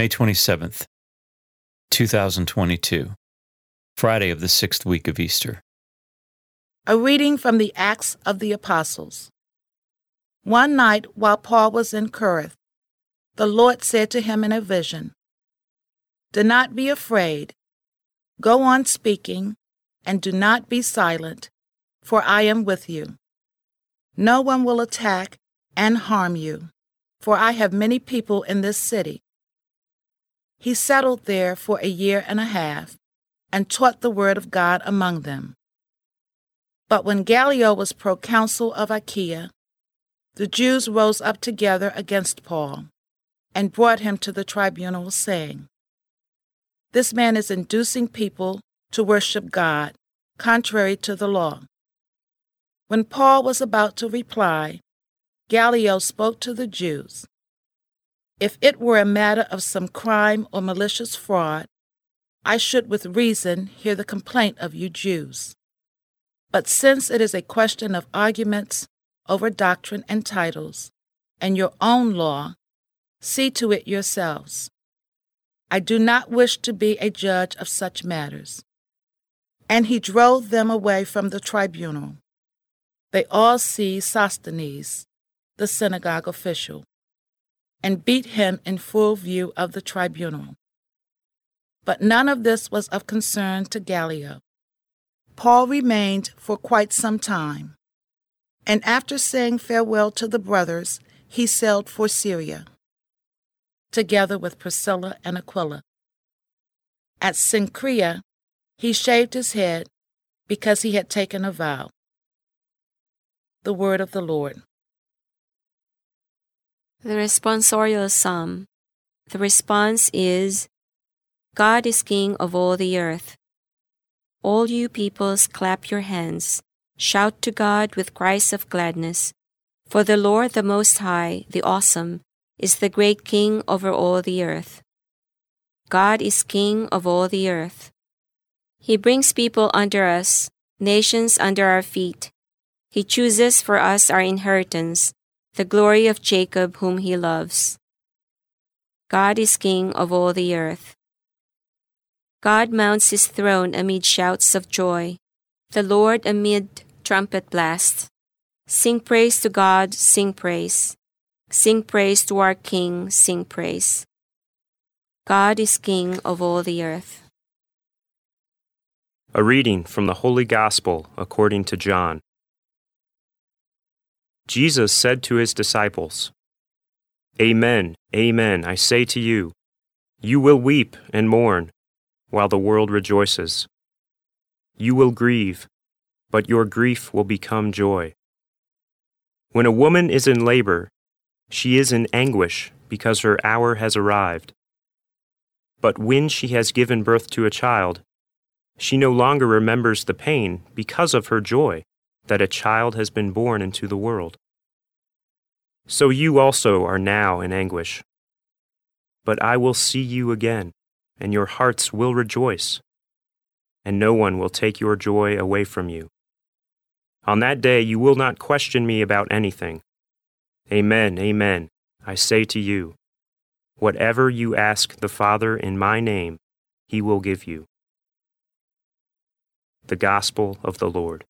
May 27th, 2022, Friday of the sixth week of Easter. A reading from the Acts of the Apostles. One night while Paul was in Corinth, the Lord said to him in a vision, Do not be afraid. Go on speaking, and do not be silent, for I am with you. No one will attack and harm you, for I have many people in this city. He settled there for a year and a half and taught the word of God among them. But when Gallio was proconsul of Achaia, the Jews rose up together against Paul and brought him to the tribunal, saying, This man is inducing people to worship God contrary to the law. When Paul was about to reply, Gallio spoke to the Jews. If it were a matter of some crime or malicious fraud, I should with reason hear the complaint of you Jews. But since it is a question of arguments over doctrine and titles, and your own law, see to it yourselves. I do not wish to be a judge of such matters. And he drove them away from the tribunal. They all seized Sosthenes, the synagogue official and beat him in full view of the tribunal. But none of this was of concern to Gallio. Paul remained for quite some time, and after saying farewell to the brothers, he sailed for Syria, together with Priscilla and Aquila. At Cenchrea, he shaved his head because he had taken a vow. The word of the Lord. The responsorial psalm. The response is God is King of all the earth. All you peoples, clap your hands. Shout to God with cries of gladness. For the Lord the Most High, the Awesome, is the great King over all the earth. God is King of all the earth. He brings people under us, nations under our feet. He chooses for us our inheritance the glory of Jacob whom he loves. God is King of all the earth. God mounts his throne amid shouts of joy, the Lord amid trumpet blasts. Sing praise to God, sing praise. Sing praise to our King, sing praise. God is King of all the earth. A reading from the Holy Gospel according to John. Jesus said to his disciples, Amen, amen, I say to you, you will weep and mourn, while the world rejoices. You will grieve, but your grief will become joy. When a woman is in labor, she is in anguish because her hour has arrived. But when she has given birth to a child, she no longer remembers the pain because of her joy that a child has been born into the world. So you also are now in anguish. But I will see you again, and your hearts will rejoice, and no one will take your joy away from you. On that day you will not question me about anything. Amen, amen, I say to you, whatever you ask the Father in my name, he will give you. The Gospel of the Lord.